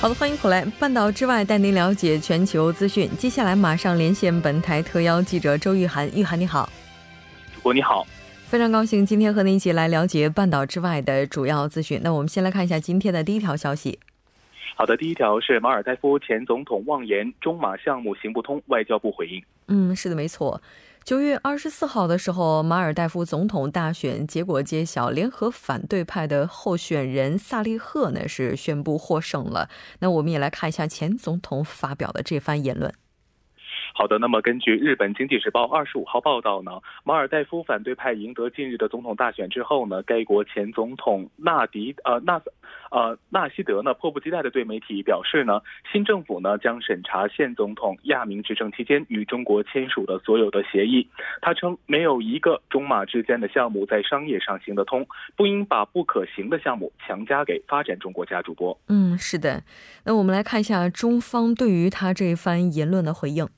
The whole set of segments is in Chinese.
好的，欢迎回来。半岛之外，带您了解全球资讯。接下来马上连线本台特邀记者周玉涵。玉涵，你好。主播你好，非常高兴今天和您一起来了解半岛之外的主要资讯。那我们先来看一下今天的第一条消息。好的，第一条是马尔代夫前总统妄言中马项目行不通，外交部回应。嗯，是的，没错。九月二十四号的时候，马尔代夫总统大选结果揭晓，联合反对派的候选人萨利赫呢是宣布获胜了。那我们也来看一下前总统发表的这番言论。好的，那么根据日本经济时报二十五号报道呢，马尔代夫反对派赢得近日的总统大选之后呢，该国前总统纳迪呃纳呃纳西德呢迫不及待的对媒体表示呢，新政府呢将审查现总统亚明执政期间与中国签署的所有的协议。他称没有一个中马之间的项目在商业上行得通，不应把不可行的项目强加给发展中国家。主播，嗯，是的，那我们来看一下中方对于他这一番言论的回应。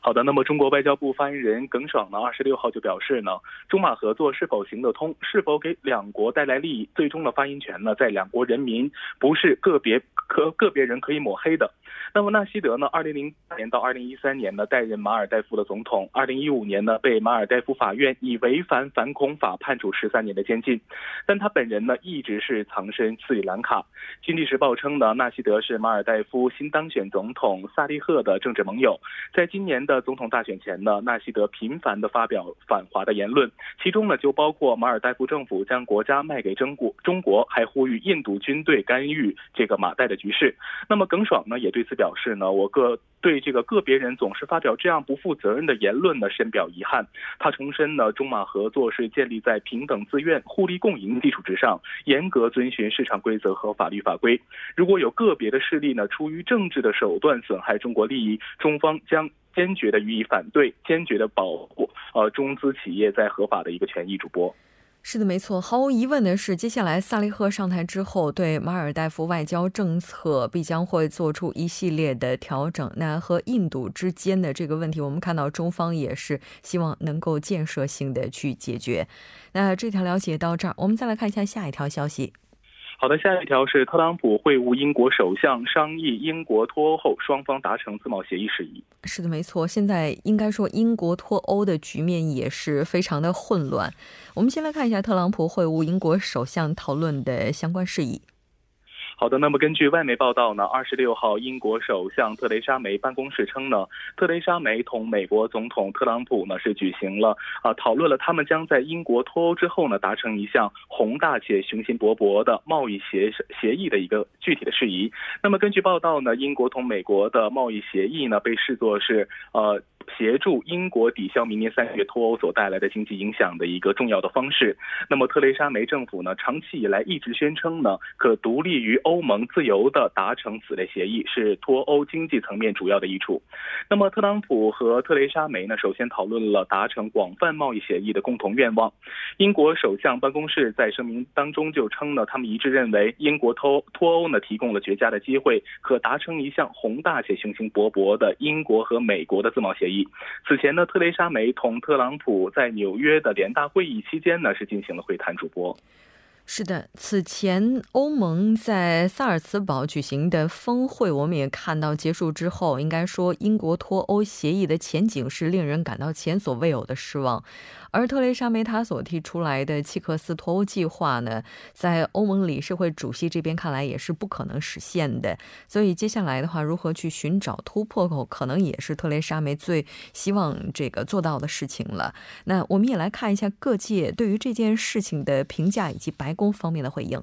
好的，那么中国外交部发言人耿爽呢，二十六号就表示呢，中马合作是否行得通，是否给两国带来利益，最终的发言权呢，在两国人民，不是个别可个别人可以抹黑的。那么纳西德呢，二零零八年到二零一三年呢，担任马尔代夫的总统，二零一五年呢，被马尔代夫法院以违反反恐法判处十三年的监禁，但他本人呢，一直是藏身斯里兰卡。经济时报称呢，纳西德是马尔代夫新当选总统萨利赫的政治盟友，在今年的。总统大选前呢，纳西德频繁的发表反华的言论，其中呢就包括马尔代夫政府将国家卖给中国，中国还呼吁印度军队干预这个马代的局势。那么耿爽呢也对此表示呢，我个对这个个别人总是发表这样不负责任的言论呢深表遗憾。他重申呢，中马合作是建立在平等自愿、互利共赢基础之上，严格遵循市场规则和法律法规。如果有个别的势力呢出于政治的手段损害中国利益，中方将。坚决的予以反对，坚决的保护呃中资企业在合法的一个权益。主播，是的，没错。毫无疑问的是，接下来萨利赫上台之后，对马尔代夫外交政策必将会做出一系列的调整。那和印度之间的这个问题，我们看到中方也是希望能够建设性的去解决。那这条了解到这儿，我们再来看一下下一条消息。好的，下一条是特朗普会晤英国首相，商议英国脱欧后双方达成自贸协议事宜。是的，没错。现在应该说英国脱欧的局面也是非常的混乱。我们先来看一下特朗普会晤英国首相讨论的相关事宜。好的，那么根据外媒报道呢，二十六号，英国首相特蕾莎梅办公室称呢，特蕾莎梅同美国总统特朗普呢是举行了啊讨论了他们将在英国脱欧之后呢达成一项宏大且雄心勃勃的贸易协协议的一个具体的事宜。那么根据报道呢，英国同美国的贸易协议呢被视作是呃。协助英国抵消明年三月脱欧所带来的经济影响的一个重要的方式。那么，特蕾莎梅政府呢，长期以来一直宣称呢，可独立于欧盟，自由的达成此类协议，是脱欧经济层面主要的益处。那么，特朗普和特蕾莎梅呢，首先讨论了达成广泛贸易协议的共同愿望。英国首相办公室在声明当中就称呢，他们一致认为英国脱脱欧呢，提供了绝佳的机会，可达成一项宏大且雄心勃勃的英国和美国的自贸协议。此前呢，特蕾莎梅同特朗普在纽约的联大会议期间呢，是进行了会谈。主播，是的，此前欧盟在萨尔茨堡举行的峰会，我们也看到结束之后，应该说英国脱欧协议的前景是令人感到前所未有的失望。而特蕾莎梅她所提出来的契克斯脱欧计划呢，在欧盟理事会主席这边看来也是不可能实现的。所以接下来的话，如何去寻找突破口，可能也是特蕾莎梅最希望这个做到的事情了。那我们也来看一下各界对于这件事情的评价以及白宫方面的回应。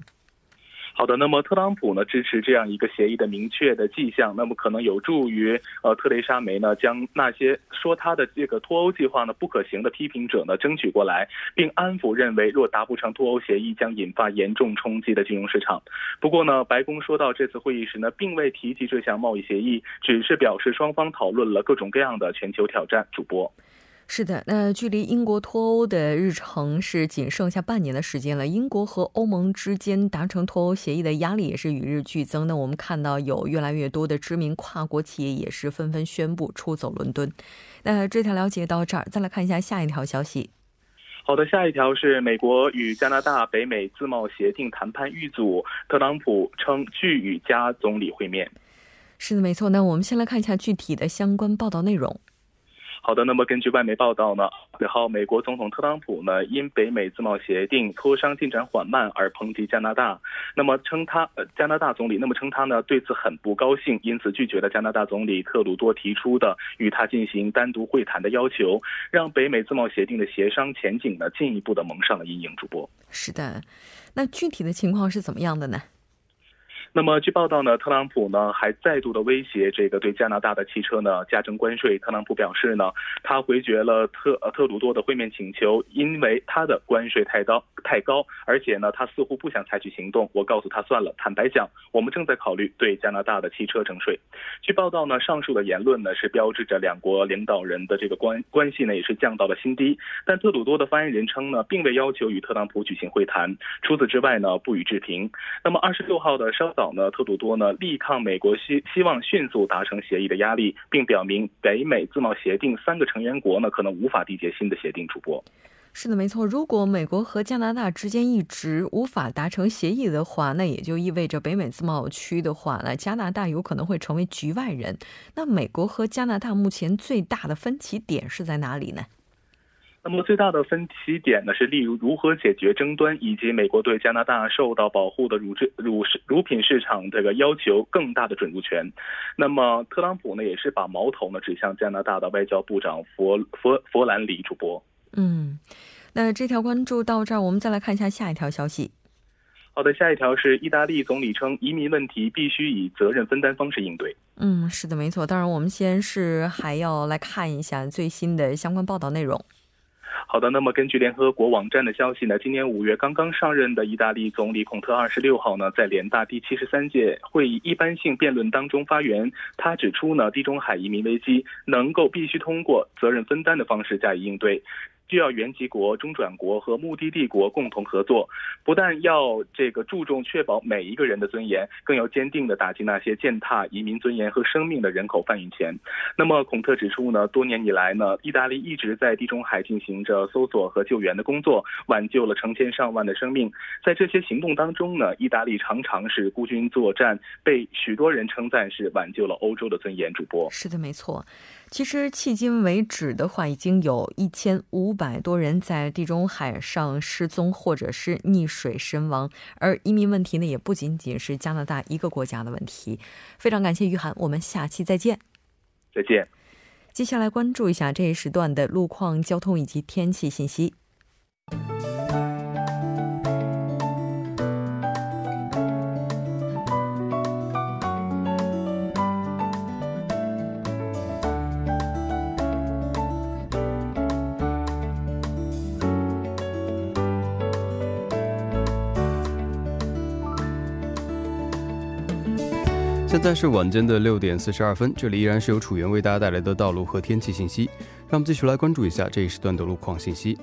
好的，那么特朗普呢支持这样一个协议的明确的迹象，那么可能有助于呃特蕾莎梅呢将那些说他的这个脱欧计划呢不可行的批评者呢争取过来，并安抚认为若达不成脱欧协议将引发严重冲击的金融市场。不过呢，白宫说到这次会议时呢并未提及这项贸易协议，只是表示双方讨论了各种各样的全球挑战。主播。是的，那距离英国脱欧的日程是仅剩下半年的时间了。英国和欧盟之间达成脱欧协议的压力也是与日俱增。那我们看到有越来越多的知名跨国企业也是纷纷宣布出走伦敦。那这条了解到这儿，再来看一下下一条消息。好的，下一条是美国与加拿大北美自贸协定谈判遇阻，特朗普称拒与加总理会面。是的，没错。那我们先来看一下具体的相关报道内容。好的，那么根据外媒报道呢，四号美国总统特朗普呢因北美自贸协定磋商进展缓慢而抨击加拿大，那么称他呃加拿大总理那么称他呢对此很不高兴，因此拒绝了加拿大总理特鲁多提出的与他进行单独会谈的要求，让北美自贸协定的协商前景呢进一步的蒙上了阴影。主播是的，那具体的情况是怎么样的呢？那么，据报道呢，特朗普呢还再度的威胁这个对加拿大的汽车呢加征关税。特朗普表示呢，他回绝了特呃特鲁多的会面请求，因为他的关税太高太高，而且呢，他似乎不想采取行动。我告诉他算了。坦白讲，我们正在考虑对加拿大的汽车征税。据报道呢，上述的言论呢是标志着两国领导人的这个关关系呢也是降到了新低。但特鲁多的发言人称呢，并未要求与特朗普举行会谈。除此之外呢，不予置评。那么二十六号的稍早。呢，特鲁多呢力抗美国希希望迅速达成协议的压力，并表明北美自贸协定三个成员国呢可能无法缔结新的协定。主播，是的，没错。如果美国和加拿大之间一直无法达成协议的话，那也就意味着北美自贸区的话，那加拿大有可能会成为局外人。那美国和加拿大目前最大的分歧点是在哪里呢？那么最大的分歧点呢是，例如如何解决争端，以及美国对加拿大受到保护的乳制乳食乳品市场这个要求更大的准入权。那么特朗普呢也是把矛头呢指向加拿大的外交部长佛佛佛兰里主播。嗯，那这条关注到这儿，我们再来看一下下一条消息。好的，下一条是意大利总理称移民问题必须以责任分担方式应对。嗯，是的，没错。当然，我们先是还要来看一下最新的相关报道内容。好的，那么根据联合国网站的消息呢，今年五月刚刚上任的意大利总理孔特二十六号呢，在联大第七十三届会议一般性辩论当中发言，他指出呢，地中海移民危机能够必须通过责任分担的方式加以应对。需要原籍国、中转国和目的地国共同合作，不但要这个注重确保每一个人的尊严，更要坚定地打击那些践踏移民尊严和生命的人口贩运钱。那么，孔特指出呢，多年以来呢，意大利一直在地中海进行着搜索和救援的工作，挽救了成千上万的生命。在这些行动当中呢，意大利常常是孤军作战，被许多人称赞是挽救了欧洲的尊严。主播是的，没错。其实迄今为止的话，已经有一千五百多人在地中海上失踪或者是溺水身亡。而移民问题呢，也不仅仅是加拿大一个国家的问题。非常感谢于涵，我们下期再见。再见。接下来关注一下这一时段的路况、交通以及天气信息。现在是晚间的六点四十二分，这里依然是由楚源为大家带来的道路和天气信息。让我们继续来关注一下这一时段的路况信息。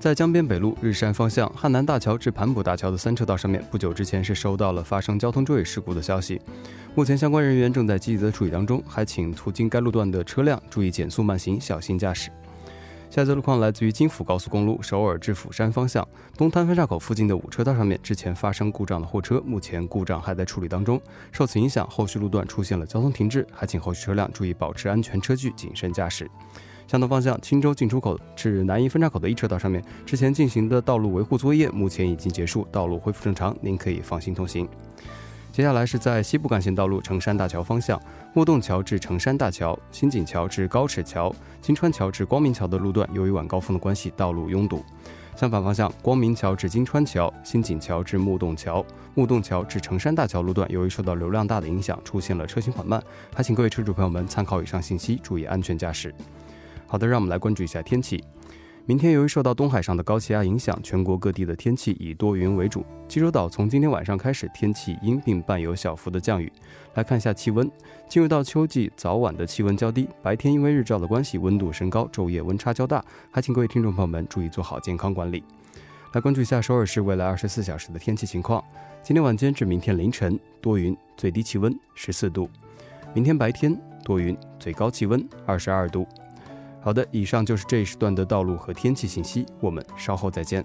在江边北路日山方向汉南大桥至盘浦大桥的三车道上面，不久之前是收到了发生交通追尾事故的消息，目前相关人员正在积极的处理当中，还请途经该路段的车辆注意减速慢行，小心驾驶。下则路况来自于京釜高速公路首尔至釜山方向东滩分岔口附近的五车道上面，之前发生故障的货车，目前故障还在处理当中。受此影响，后续路段出现了交通停滞，还请后续车辆注意保持安全车距，谨慎驾驶。相同方向，青州进出口至南一分岔口的一车道上面，之前进行的道路维护作业目前已经结束，道路恢复正常，您可以放心通行。接下来是在西部干线道路成山大桥方向，莫洞桥至成山大桥、新井桥至高尺桥、金川桥至光明桥的路段，由于晚高峰的关系，道路拥堵。相反方向，光明桥至金川桥、新井桥至木洞桥、木洞桥至成山大桥路段，由于受到流量大的影响，出现了车行缓慢。还请各位车主朋友们参考以上信息，注意安全驾驶。好的，让我们来关注一下天气。明天由于受到东海上的高气压影响，全国各地的天气以多云为主。济州岛从今天晚上开始天气阴，并伴有小幅的降雨。来看一下气温，进入到秋季早晚的气温较低，白天因为日照的关系温度升高，昼夜温差较大。还请各位听众朋友们注意做好健康管理。来关注一下首尔市未来二十四小时的天气情况。今天晚间至明天凌晨多云，最低气温十四度；明天白天多云，最高气温二十二度。好的，以上就是这一时段的道路和天气信息，我们稍后再见。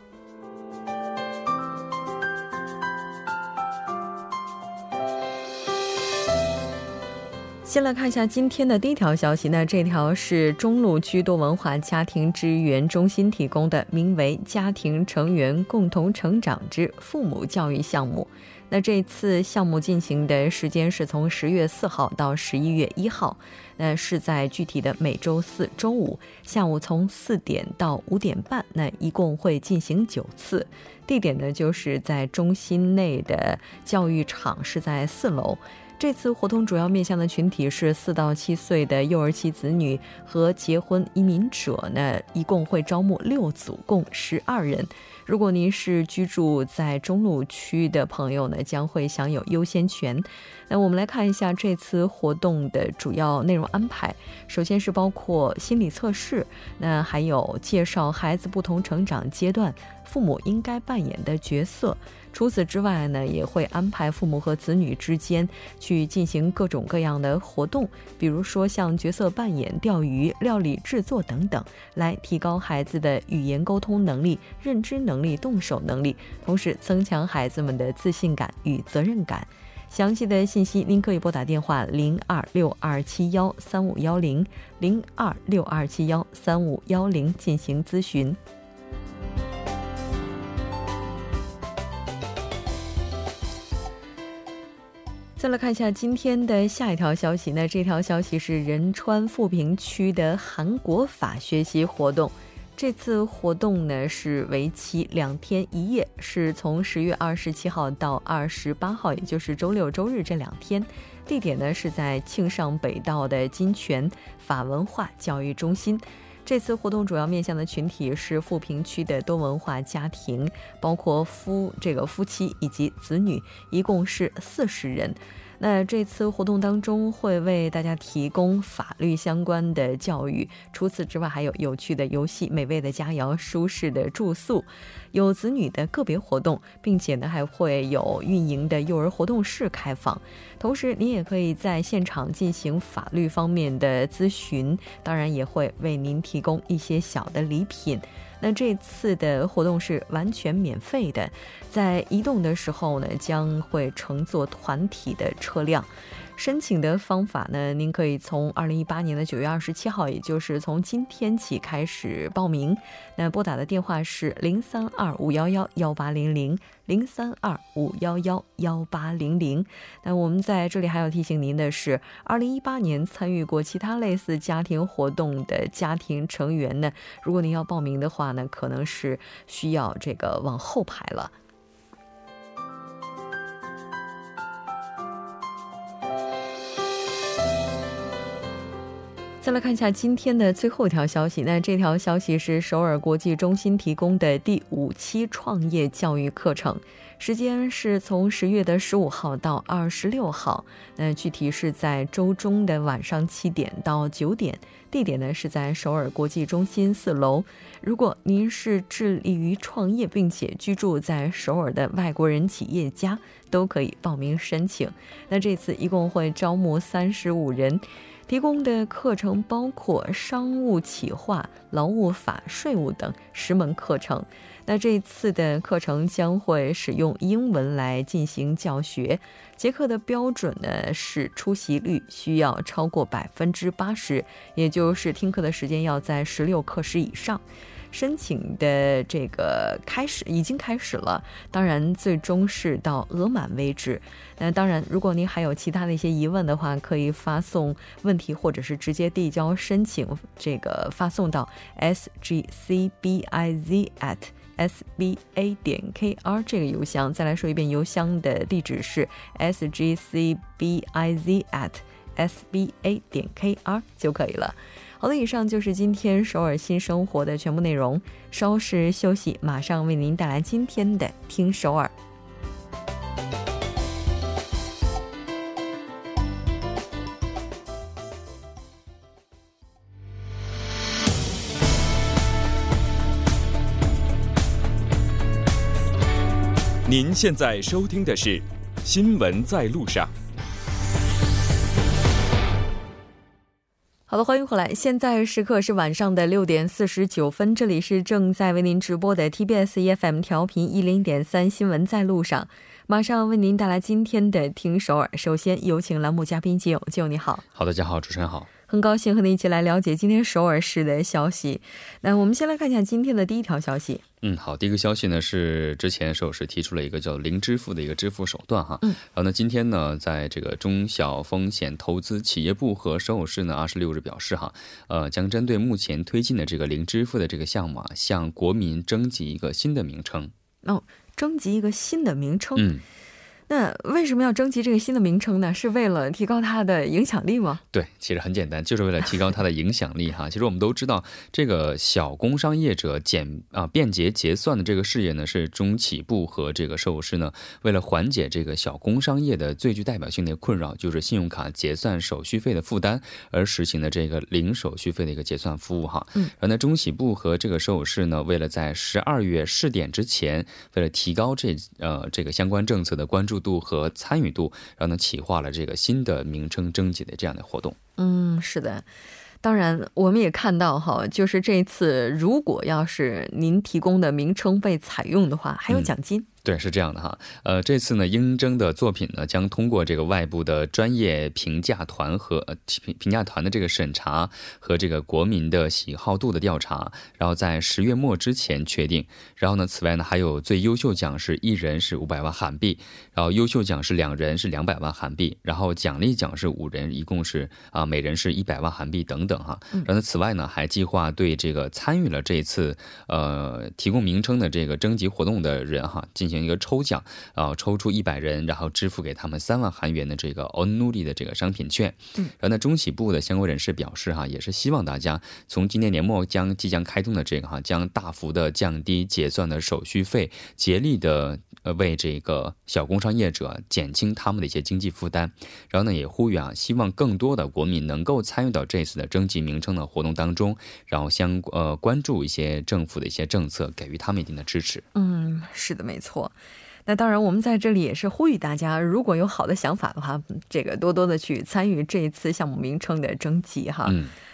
先来看一下今天的第一条消息，那这条是中路区多文化家庭支援中心提供的，名为“家庭成员共同成长之父母教育”项目。那这次项目进行的时间是从十月四号到十一月一号，那是在具体的每周四周五下午从四点到五点半，那一共会进行九次。地点呢就是在中心内的教育场，是在四楼。这次活动主要面向的群体是四到七岁的幼儿期子女和结婚移民者呢，一共会招募六组，共十二人。如果您是居住在中路区的朋友呢，将会享有优先权。那我们来看一下这次活动的主要内容安排。首先是包括心理测试，那还有介绍孩子不同成长阶段父母应该扮演的角色。除此之外呢，也会安排父母和子女之间去进行各种各样的活动，比如说像角色扮演、钓鱼、料理制作等等，来提高孩子的语言沟通能力、认知能力、动手能力，同时增强孩子们的自信感与责任感。详细的信息您可以拨打电话零二六二七幺三五幺零零二六二七幺三五幺零进行咨询。再来看一下今天的下一条消息，那这条消息是仁川富平区的韩国法学习活动。这次活动呢是为期两天一夜，是从十月二十七号到二十八号，也就是周六周日这两天。地点呢是在庆尚北道的金泉法文化教育中心。这次活动主要面向的群体是富平区的多文化家庭，包括夫这个夫妻以及子女，一共是四十人。那这次活动当中会为大家提供法律相关的教育，除此之外还有有趣的游戏、美味的佳肴、舒适的住宿，有子女的个别活动，并且呢还会有运营的幼儿活动室开放。同时，您也可以在现场进行法律方面的咨询，当然也会为您提供一些小的礼品。那这次的活动是完全免费的，在移动的时候呢，将会乘坐团体的车辆。申请的方法呢，您可以从二零一八年的九月二十七号，也就是从今天起开始报名。那拨打的电话是零三二五幺幺幺八零零零三二五幺幺幺八零零。那我们在这里还要提醒您的是，二零一八年参与过其他类似家庭活动的家庭成员呢，如果您要报名的话呢，可能是需要这个往后排了。再来看一下今天的最后一条消息。那这条消息是首尔国际中心提供的第五期创业教育课程，时间是从十月的十五号到二十六号。那具体是在周中的晚上七点到九点，地点呢是在首尔国际中心四楼。如果您是致力于创业并且居住在首尔的外国人企业家，都可以报名申请。那这次一共会招募三十五人。提供的课程包括商务企划、劳务法、税务等十门课程。那这次的课程将会使用英文来进行教学。结课的标准呢是出席率需要超过百分之八十，也就是听课的时间要在十六课时以上。申请的这个开始已经开始了，当然最终是到额满为止。那当然，如果您还有其他的一些疑问的话，可以发送问题或者是直接递交申请，这个发送到 s g c b i z at s b a 点 k r 这个邮箱。再来说一遍，邮箱的地址是 s g c b i z at s b a 点 k r 就可以了。好的，以上就是今天首尔新生活的全部内容。稍事休息，马上为您带来今天的《听首尔》。您现在收听的是《新闻在路上》。好的，欢迎回来。现在时刻是晚上的六点四十九分，这里是正在为您直播的 TBS EFM 调频一零点三新闻在路上，马上为您带来今天的听首尔。首先有请栏目嘉宾金勇，金勇你好。好，大家好，主持人好。很高兴和你一起来了解今天首尔市的消息。那我们先来看一下今天的第一条消息。嗯，好，第一个消息呢是之前首尔市提出了一个叫零支付的一个支付手段哈。嗯。然后呢，今天呢，在这个中小风险投资企业部和首尔市呢，二十六日表示哈，呃，将针对目前推进的这个零支付的这个项目，啊，向国民征集一个新的名称。哦，征集一个新的名称。嗯。那为什么要征集这个新的名称呢？是为了提高它的影响力吗？对，其实很简单，就是为了提高它的影响力哈。其实我们都知道，这个小工商业者简啊便捷结算的这个事业呢，是中企部和这个税务师呢，为了缓解这个小工商业的最具代表性的困扰，就是信用卡结算手续费的负担，而实行的这个零手续费的一个结算服务哈。嗯。然后呢，中企部和这个税务师呢，为了在十二月试点之前，为了提高这呃这个相关政策的关注。度和参与度，然后呢，企划了这个新的名称征集的这样的活动。嗯，是的，当然我们也看到哈，就是这次如果要是您提供的名称被采用的话，还有奖金。对，是这样的哈，呃，这次呢，应征的作品呢，将通过这个外部的专业评价团和呃评评价团的这个审查和这个国民的喜好度的调查，然后在十月末之前确定。然后呢，此外呢，还有最优秀奖是一人是五百万韩币，然后优秀奖是两人是两百万韩币，然后奖励奖是五人，一共是啊每人是一百万韩币等等哈。然后呢，此外呢，还计划对这个参与了这次呃提供名称的这个征集活动的人哈进。进行一个抽奖，啊，抽出一百人，然后支付给他们三万韩元的这个 Onuli 的这个商品券。嗯，然后呢，中企部的相关人士表示，哈，也是希望大家从今年年末将即将开通的这个哈，将大幅的降低结算的手续费，竭力的呃为这个小工商业者减轻他们的一些经济负担。然后呢，也呼吁啊，希望更多的国民能够参与到这次的征集名称的活动当中，然后相呃关注一些政府的一些政策，给予他们一定的支持。嗯，是的，没错。那当然，我们在这里也是呼吁大家，如果有好的想法的话，这个多多的去参与这一次项目名称的征集哈。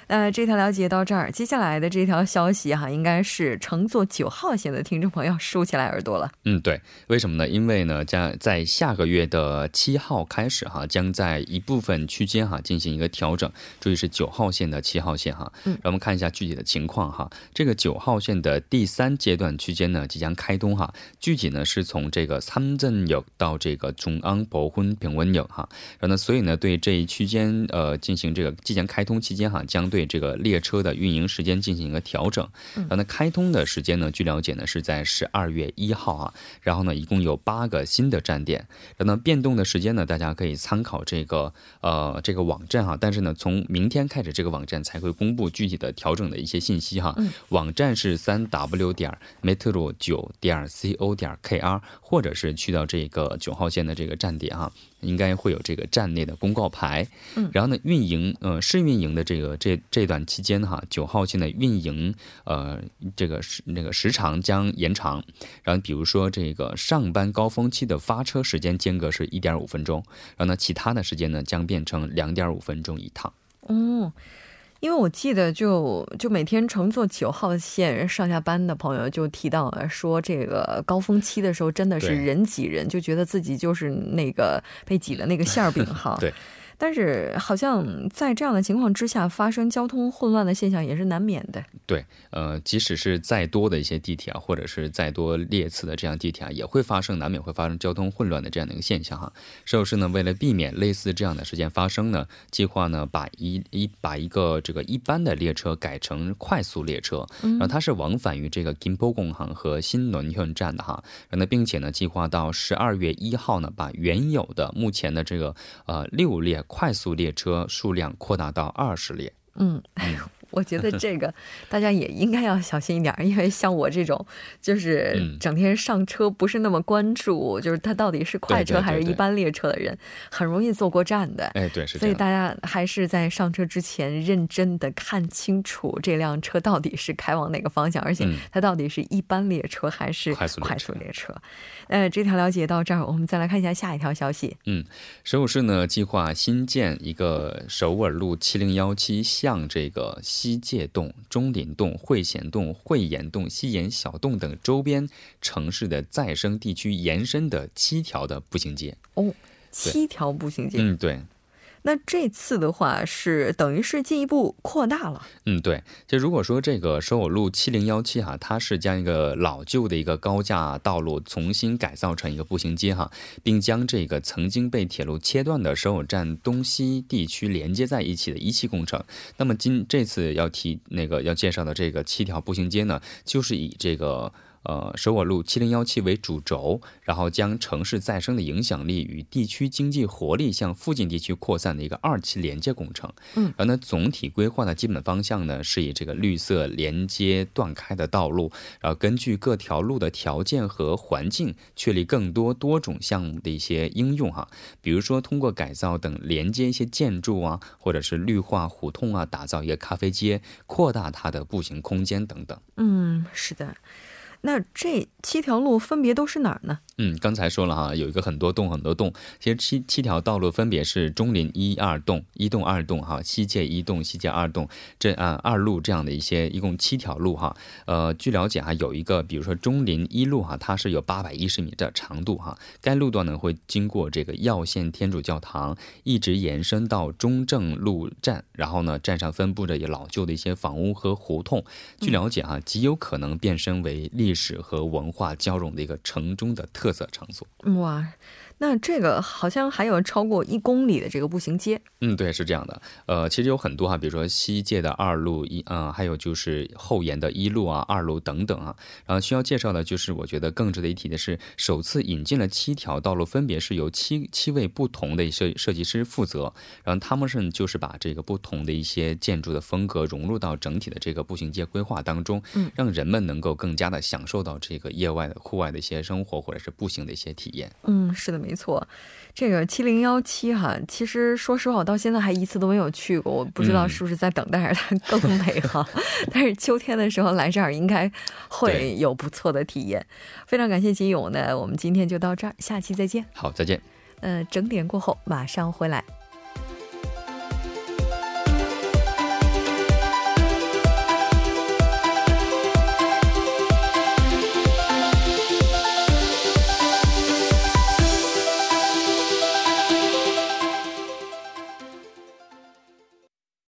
那这条了解到这儿，接下来的这条消息哈，应该是乘坐九号线的听众朋友 竖起来耳朵了。嗯，对，为什么呢？因为呢，将在下个月的七号开始哈，将在一部分区间哈进行一个调整，注意是九号线的七号线哈。嗯，让我们看一下具体的情况哈。这个九号线的第三阶段区间呢即将开通哈，具体呢是从这个参镇역到这个中安博婚平温역哈。然后呢，所以呢，对这一区间呃进行这个即将开通期间哈，将对对这个列车的运营时间进行一个调整。然后呢，开通的时间呢，据了解呢是在十二月一号啊。然后呢，一共有八个新的站点。然后呢，变动的时间呢，大家可以参考这个呃这个网站哈。但是呢，从明天开始，这个网站才会公布具体的调整的一些信息哈。网站是三 w 点 metro 九点 co 点 kr，或者是去到这个九号线的这个站点哈。应该会有这个站内的公告牌，嗯，然后呢，运营呃试运营的这个这这段期间哈，九号线的运营呃这个时那个时长将延长，然后比如说这个上班高峰期的发车时间间隔是一点五分钟，然后呢，其他的时间呢将变成两点五分钟一趟，哦。因为我记得，就就每天乘坐九号线上下班的朋友就提到了，说这个高峰期的时候真的是人挤人，就觉得自己就是那个被挤了那个馅儿饼 哈。对。但是，好像在这样的情况之下，发生交通混乱的现象也是难免的。对，呃，即使是再多的一些地铁啊，或者是再多列次的这样地铁啊，也会发生，难免会发生交通混乱的这样的一个现象哈。设有师呢，为了避免类似这样的事件发生呢，计划呢把一一把一个这个一般的列车改成快速列车，然后它是往返于这个金浦工行和新轮圈站的哈。然后并且呢，计划到十二月一号呢，把原有的目前的这个呃六列。快速列车数量扩大到二十列。嗯。我觉得 这个大家也应该要小心一点，因为像我这种就是整天上车不是那么关注，就是它到底是快车还是一般列车的人，很容易坐过站的。哎，对，是。所以大家还是在上车之前认真的看清楚这辆车到底是开往哪个方向，而且它到底是一般列车还是快速列车。呃，这条了解到这儿，我们再来看一下下一条消息。嗯，首尔市呢计划新建一个首尔路七零幺七向这个。西界洞、中林洞、会贤洞、会岩洞、西岩小洞等周边城市的再生地区延伸的七条的步行街。哦，七条步行街，嗯，对。那这次的话是等于是进一步扩大了。嗯，对。就如果说这个首尔路七零幺七哈，它是将一个老旧的一个高架道路重新改造成一个步行街哈，并将这个曾经被铁路切断的首尔站东西地区连接在一起的一期工程。那么今这次要提那个要介绍的这个七条步行街呢，就是以这个。呃，首尔路七零幺七为主轴，然后将城市再生的影响力与地区经济活力向附近地区扩散的一个二期连接工程。嗯，然后呢，总体规划的基本方向呢，是以这个绿色连接断开的道路，然后根据各条路的条件和环境，确立更多多种项目的一些应用哈。比如说，通过改造等连接一些建筑啊，或者是绿化胡同啊，打造一个咖啡街，扩大它的步行空间等等。嗯，是的。那这七条路分别都是哪儿呢？嗯，刚才说了哈，有一个很多洞很多洞，其实七七条道路分别是中林一二洞、一洞二洞哈，西界一洞、西界二洞这啊二路这样的一些，一共七条路哈。呃，据了解哈，有一个比如说中林一路哈，它是有八百一十米的长度哈，该路段呢会经过这个耀县天主教堂，一直延伸到中正路站，然后呢站上分布着也老旧的一些房屋和胡同。据了解哈，极有可能变身为历历史和文化交融的一个城中的特。特色场所哇。那这个好像还有超过一公里的这个步行街。嗯，对，是这样的。呃，其实有很多哈，比如说西界的二路一，嗯，还有就是后沿的一路啊、二路等等啊。然后需要介绍的就是，我觉得更值得一提的是，首次引进了七条道路，分别是由七七位不同的设设计师负责。然后他们是就是把这个不同的一些建筑的风格融入到整体的这个步行街规划当中，嗯，让人们能够更加的享受到这个野外的户外的一些生活或者是步行的一些体验。嗯，是的。没错，这个七零幺七哈，其实说实话，我到现在还一次都没有去过，我不知道是不是在等待着它更美哈。但是秋天的时候来这儿，应该会有不错的体验。非常感谢金勇呢，我们今天就到这儿，下期再见。好，再见。呃，整点过后马上回来。